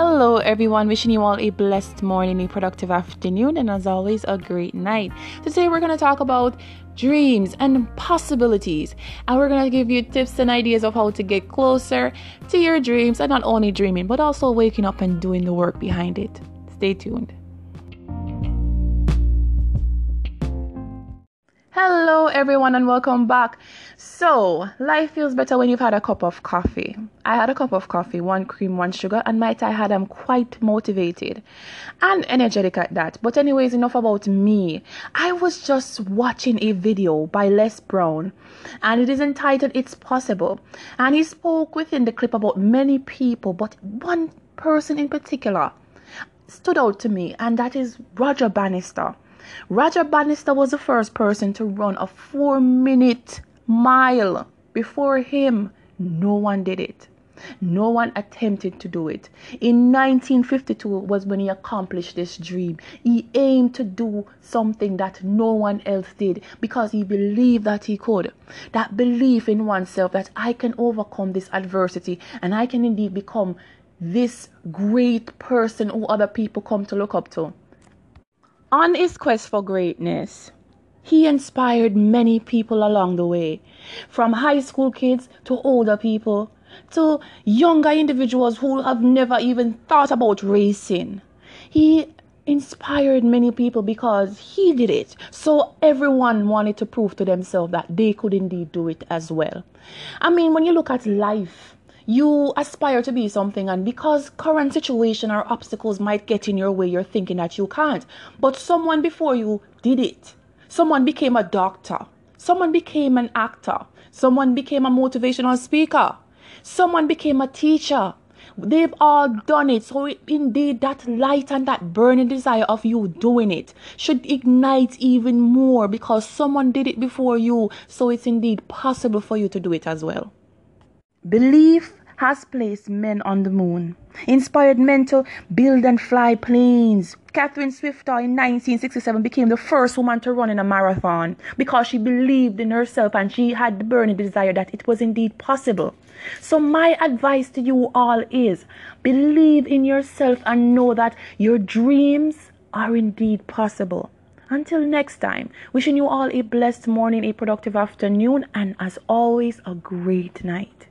Hello, everyone. Wishing you all a blessed morning, a productive afternoon, and as always, a great night. Today, we're going to talk about dreams and possibilities, and we're going to give you tips and ideas of how to get closer to your dreams and not only dreaming, but also waking up and doing the work behind it. Stay tuned. Hello, everyone, and welcome back. So, life feels better when you've had a cup of coffee. I had a cup of coffee, one cream, one sugar, and might I had I'm quite motivated and energetic at that. But, anyways, enough about me. I was just watching a video by Les Brown, and it is entitled It's Possible. And he spoke within the clip about many people, but one person in particular stood out to me, and that is Roger Bannister. Roger Bannister was the first person to run a four minute mile. Before him, no one did it. No one attempted to do it. In 1952 was when he accomplished this dream. He aimed to do something that no one else did because he believed that he could. That belief in oneself that I can overcome this adversity and I can indeed become this great person who other people come to look up to. On his quest for greatness, he inspired many people along the way, from high school kids to older people to younger individuals who have never even thought about racing. He inspired many people because he did it. So everyone wanted to prove to themselves that they could indeed do it as well. I mean, when you look at life, you aspire to be something and because current situation or obstacles might get in your way you're thinking that you can't. But someone before you did it. Someone became a doctor. Someone became an actor. Someone became a motivational speaker. Someone became a teacher. They've all done it. So indeed that light and that burning desire of you doing it should ignite even more because someone did it before you. So it's indeed possible for you to do it as well. Belief has placed men on the moon, inspired men to build and fly planes. Kathrine Switzer in 1967 became the first woman to run in a marathon because she believed in herself and she had the burning desire that it was indeed possible. So, my advice to you all is believe in yourself and know that your dreams are indeed possible. Until next time, wishing you all a blessed morning, a productive afternoon, and as always, a great night.